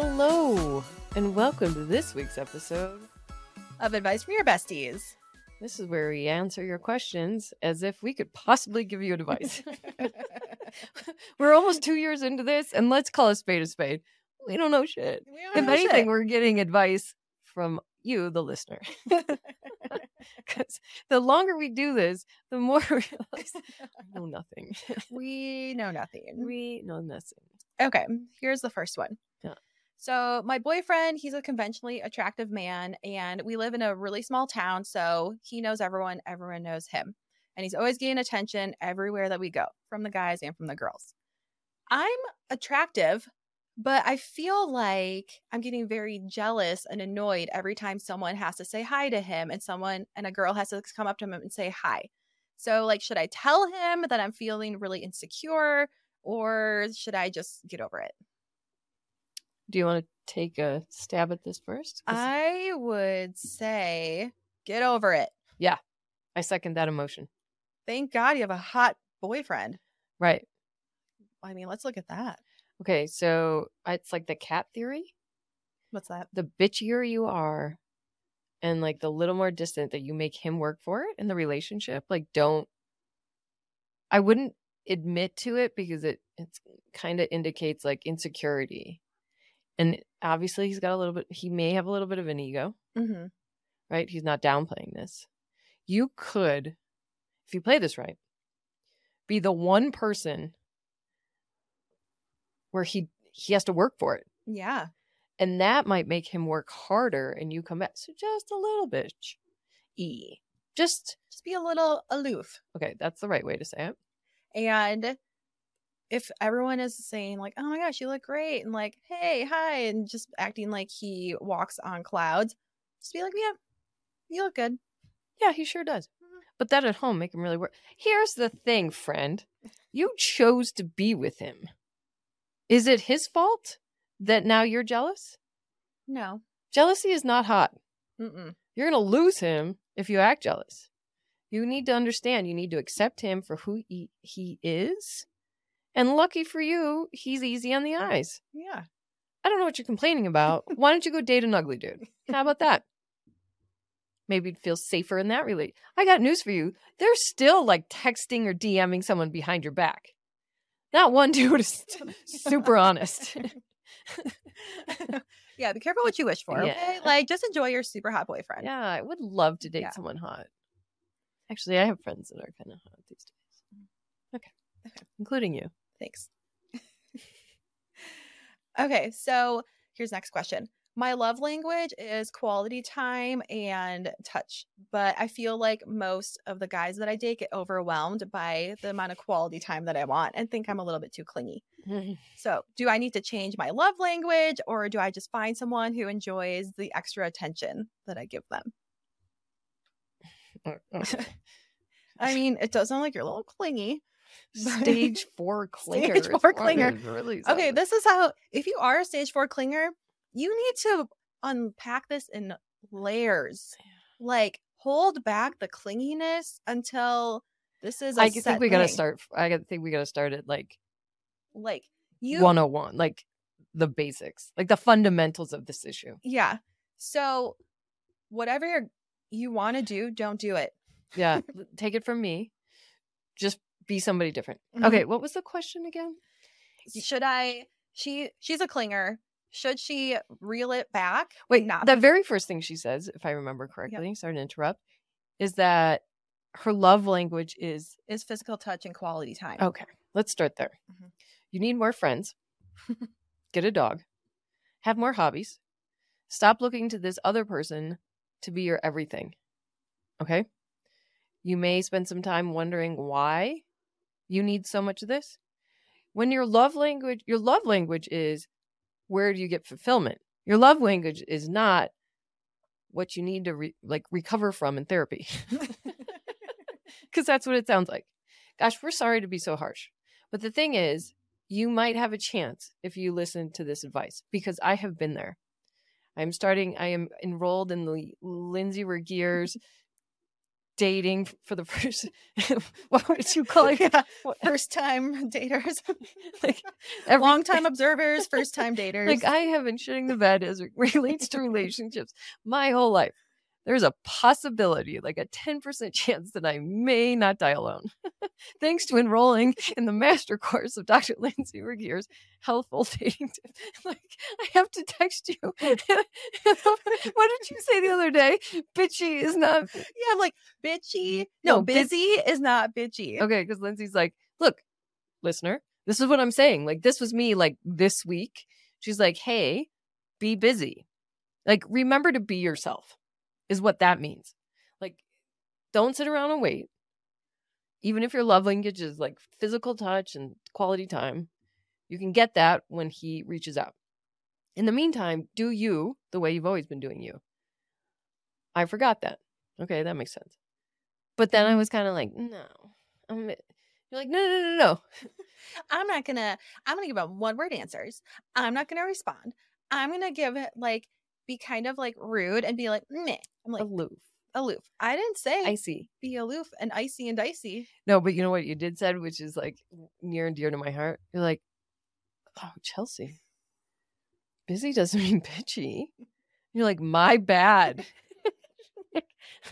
Hello, and welcome to this week's episode. of advice from your besties. This is where we answer your questions as if we could possibly give you advice. we're almost two years into this, and let's call a spade a spade. We don't know shit. We don't If know anything, shit. we're getting advice from you, the listener. Because the longer we do this, the more we realize I know nothing. we know nothing. we know nothing. Okay, here's the first one. Yeah. So, my boyfriend, he's a conventionally attractive man, and we live in a really small town. So, he knows everyone, everyone knows him. And he's always getting attention everywhere that we go, from the guys and from the girls. I'm attractive, but I feel like I'm getting very jealous and annoyed every time someone has to say hi to him and someone and a girl has to come up to him and say hi. So, like, should I tell him that I'm feeling really insecure or should I just get over it? Do you want to take a stab at this first? I would say get over it. Yeah. I second that emotion. Thank God you have a hot boyfriend. Right. I mean, let's look at that. Okay, so it's like the cat theory. What's that? The bitchier you are, and like the little more distant that you make him work for it in the relationship, like don't. I wouldn't admit to it because it it's kind of indicates like insecurity, and obviously he's got a little bit. He may have a little bit of an ego, Mm-hmm. right? He's not downplaying this. You could, if you play this right, be the one person where he he has to work for it. Yeah. And that might make him work harder and you come back. So just a little bit. E. Just Just be a little aloof. okay, that's the right way to say it. And if everyone is saying, like, oh my gosh, you look great, and like, hey, hi, and just acting like he walks on clouds, just be like, yeah, you look good. Yeah, he sure does. Mhm. But that at home make him really work. Here's the thing, friend. You chose to be with him. Is it his fault that now you're jealous? No. Jealousy is not hot. Mm-mm. You're going to lose him if you act jealous. You need to understand, you need to accept him for who he, he is. And lucky for you, he's easy on the eyes. Yeah. I don't know what you're complaining about. Why don't you go date an ugly dude? How about that? Maybe you'd feel safer in that relate. I got news for you. They're still like texting or DMing someone behind your back. Not one dude is super honest. yeah, be careful what you wish for. Yeah. Okay. Like, just enjoy your super hot boyfriend. yeah, I would love to date Yeah. someone hot. Actually, I have friends that are kind of hot these days. Mm. Okay. Okay. Including you. Thanks. okay, so here's next question. My love language is quality time and touch, but I feel like most of the guys that I date get overwhelmed by the amount of quality time that I want and think I'm a little bit too clingy. So, do I need to change my love language or do I just find someone who enjoys the extra attention that I give them? Uh, uh. I mean, it does sound like you're a little clingy. Stage four clinger. Stage four clinger. really Okay, this is how if you are a stage four clinger, you need to unpack this in layers. Like hold back the clinginess until this is. I I think we gotta start. I think we gotta start at like Like you, 101, like the basics, like the fundamentals of this issue. yeah. So whatever you want to do, don't do it. Yeah, take it from me. Just be somebody different. Mhm. Okay, what was the question again? Should I? She she's a clinger. Should she reel it back? Wait, not the very first thing she says, if I remember correctly, sorry to interrupt, is that her love language is is physical touch and quality time. okay. Let's start there. Mhm. You need more friends. Get a dog. Have more hobbies. Stop looking to this other person to be your everything. Okay? You may spend some time wondering why you need so much of this. When your love language, your love language is where do you get fulfillment? Your love language is not what you need to re- like recover from in therapy. Cuz that's what it sounds like. Gosh, we're sorry to be so harsh. But the thing is, you might have a chance if you listen to this advice because I have been there. I'm starting, I am enrolled in the Lindsay Regeer's dating for the first what would you call it? Yeah, first time daters, Like every- long time observers, first time daters. Like I have been shitting the bed as it relates to relationships my whole life. There's a possibility, like a 10% chance that I may not die alone. Thanks to enrolling in the master course of Dr. Lindsay Regier's healthful dating tips. Like I have to text you. what did you say the other day? Bitchy is not yeah, I'm like bitchy. No, No, bus- busy is not bitchy. Okay, because Lindsay's like, look, listener, this is what I'm saying. Like, this was me like this week. She's like, hey, be busy. Like, remember to be yourself, is what that means. Like, don't sit around and wait. Even if your love language is like physical touch and quality time, you can get that when he reaches out. In the meantime, do you the way you've always been doing you. I forgot that. Okay, that makes sense. But then I mm-hmm. was kind of like, no. I'm, you're like, no, no, no, no. I'm not gonna. I'm gonna give out one word answers. I'm not gonna respond. I'm gonna give it like be kind of like rude and be like meh. I'm like Aloof. aloof. I didn't say icy. be aloof and icy and dicey. No, but you know what you did said, which is like near and dear to my heart. You're like, oh, Chelsea, busy doesn't mean bitchy. You're like, my bad.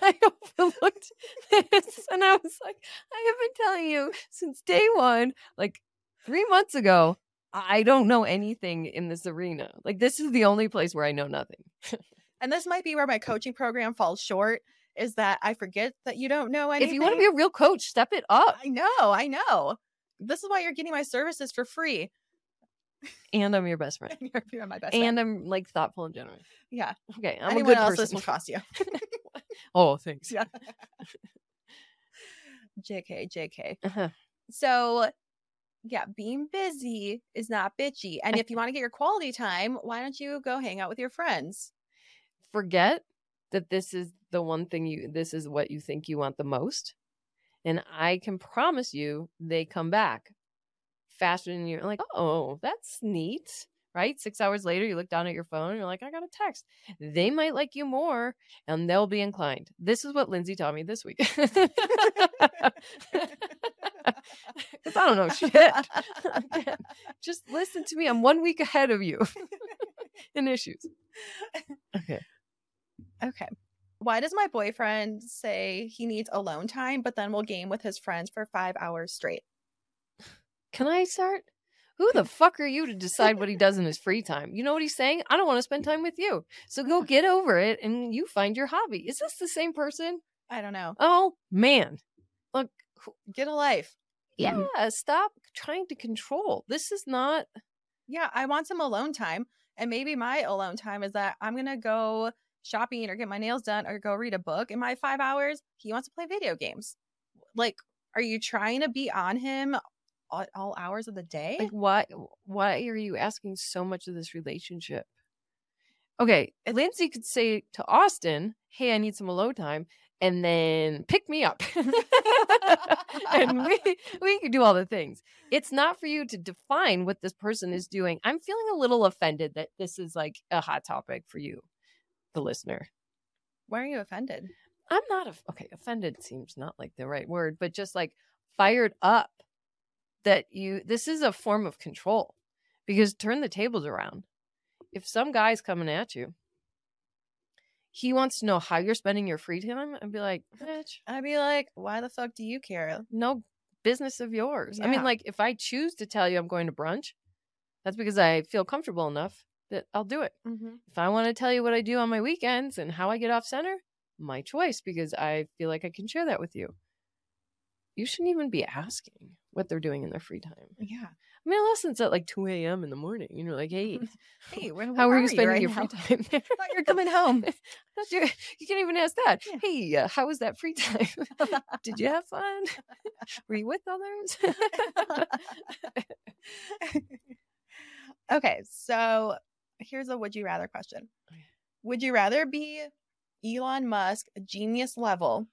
I overlooked this, and I was like, I have been telling you since day one, like three months ago. I don't know anything in this arena. Like, this is the only place where I know nothing. And this might be where my coaching program falls short. Is that I forget that you don't know anything. If you want to be a real coach, step it up. I know, I know. This is why you're getting my services for free. And I'm your best friend. you're, you're my best And friend. I'm like thoughtful and generous. Yeah. Okay, I'm Anyone a good else, person. this will cost you. oh, thanks. yeah. JK, JK. Uh-huh. So, yeah, being busy is not bitchy. And if you want to get your quality time, why don't you go hang out with your friends? Forget that this is the one thing you. This is what you think you want the most, and I can promise you they come back faster than you're like. Oh, that's neat. Right? Six hours later, you look down at your phone and you're like, I got a text. They might like you more and they'll be inclined. This is what Lindsay taught me this week. Because I don't know shit. Just listen to me. I'm one week ahead of you in issues. Okay. Okay. Why does my boyfriend say he needs alone time, but then will game with his friends for five hours straight? Can I start? Who the fuck are you to decide what he does in his free time? You know what he's saying? I don't want to spend time with you. So go get over it and you find your hobby. Is this the same person? I don't know. Oh, man. Look, Get a life. yeah, stop trying to control. This is not. Yeah, I want some alone time. And maybe my alone time is that I'm going to go shopping or get my nails done or go read a book in my five hours. He wants to play video games. Like, are you trying to be on him all, all hours of the day? Like, why? Why are you asking so much of this relationship? Okay, Lindsay could say to Austin, "Hey, I need some alone time," and then pick me up, and we we could do all the things. It's not for you to define what this person is doing. I'm feeling a little offended that this is like a hot topic for you, the listener. Why are you offended? I'm not a, okay. Offended seems not like the right word, but just like fired up that you. This is a form of control because turn the tables around. If some guy's coming at you, he wants to know how you're spending your free time, and be like, bitch, I'd be like, why the fuck do you care? no business of yours. I mean, like if I choose to tell you I'm going to brunch, that's because I feel comfortable enough that I'll do it. Mm-hmm. If I want to tell you what I do on my weekends and how I get off center, my choice because I feel like I can share that with you. You shouldn't even be asking what they're doing in their free time. Yeah. Mean, unless it's at like 2 a.m. in the morning. And you're like, hey, Hey, where, how where are you spending right your now? free time? I thought you're coming home. You, you can't even ask that. Yeah. Hey, uh, how was that free time? Did you have fun? Were you with others? okay, so here's a would you rather question. Would you rather be Elon Musk, genius level,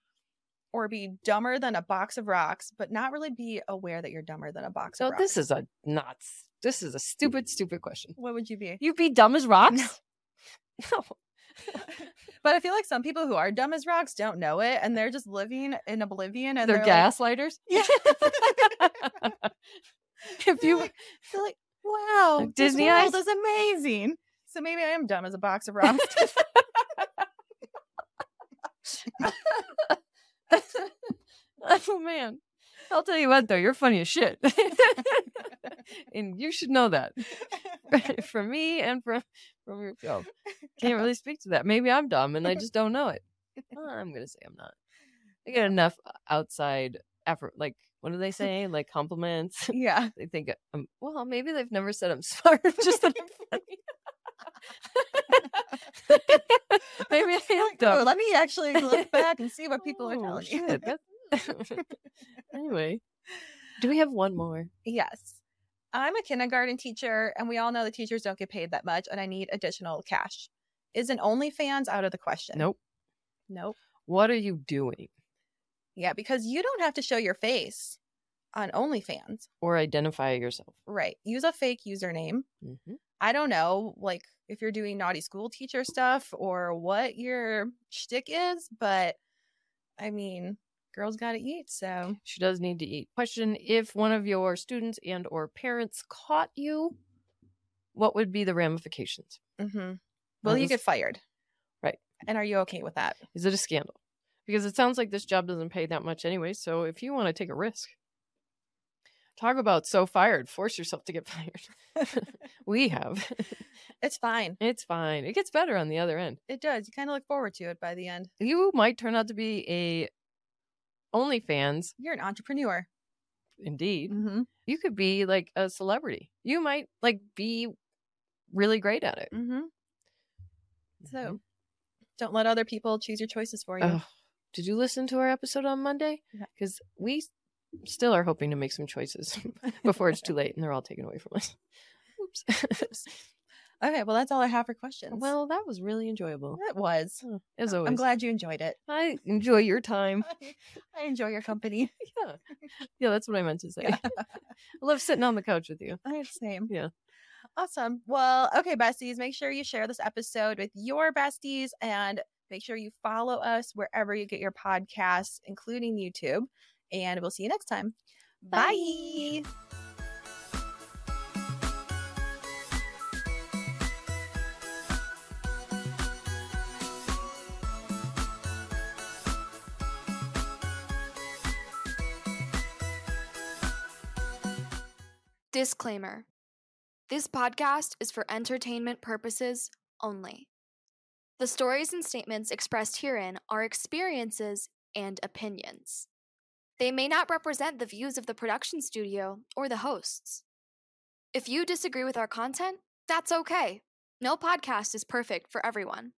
or be dumber than a box of rocks, but not really be aware that you're dumber than a box so of rocks? this is a nuts. This is a stupid, stupid question. what would you be? You'd be dumb as rocks? No. but I feel like some people who are dumb as rocks don't know it, and they're just living in oblivion. And They're, they're, like- gaslighters. yeah. if you They're like, wow, Like this Disney world eyes? is amazing. So maybe I am dumb as a box of rocks. oh man. I'll tell you what though, you're funny as shit. and you should know that. from me and from from yourself. Can't really speak to that. Maybe I'm dumb and I just don't know it. I'm gonna say I'm not. I get enough uh, outside effort like what do they say? Like compliments. yeah. they think I'm well, maybe they've never said I'm smart, just that I'm funny. maybe I am Oh, dumb. let me actually look back and see what people are Oh, telling you. shit, that- anyway, do we have one more? Yes. I'm a kindergarten teacher, and we all know the teachers don't get paid that much, and I need additional cash. Is an OnlyFans out of the question? Nope. Nope. What are you doing? Yeah, because you don't have to show your face on OnlyFans. Or identify yourself. Right. Use a fake username. hmm I don't know, like if you're doing naughty school teacher stuff or what your shtick is, but I mean, girls got to eat, so She does need to eat. Question: If one of your students and or parents caught you, what would be the ramifications? Mm-hmm. will you get fired? Right. And are you okay with that? Is it a scandal? Because it sounds like this job doesn't pay that much anyway. So if you want to take a risk, talk about so fired. Force yourself to get fired. we have. It's fine. it's fine. It gets better on the other end. It does. You kind of look forward to it by the end. You might turn out to be a OnlyFans. You're an entrepreneur. Indeed, Mm-hmm. you could be like a celebrity. You might like be really great at it. Mm-hmm. So Mhm. don't let other people choose your choices for you. Ugh. did you listen to our episode on Monday? Yeah. Because we still are hoping to make some choices before it's too late and they're all taken away from us. Oops. Okay, well, that's all I have for questions. well, that was really enjoyable. it was. As always, I'm glad you enjoyed it. I enjoy your time. I enjoy your company. Yeah, yeah, that's what I meant to say. Yeah. I love sitting on the couch with you. I the same. Yeah. Awesome. Well, okay, besties, make sure you share this episode with your besties and make sure you follow us wherever you get your podcasts, including YouTube. And we'll see you next time. Bye. Disclaimer This podcast is for entertainment purposes only. The stories and statements expressed herein are experiences and opinions. They may not represent the views of the production studio or the hosts. If you disagree with our content, that's okay. No podcast is perfect for everyone.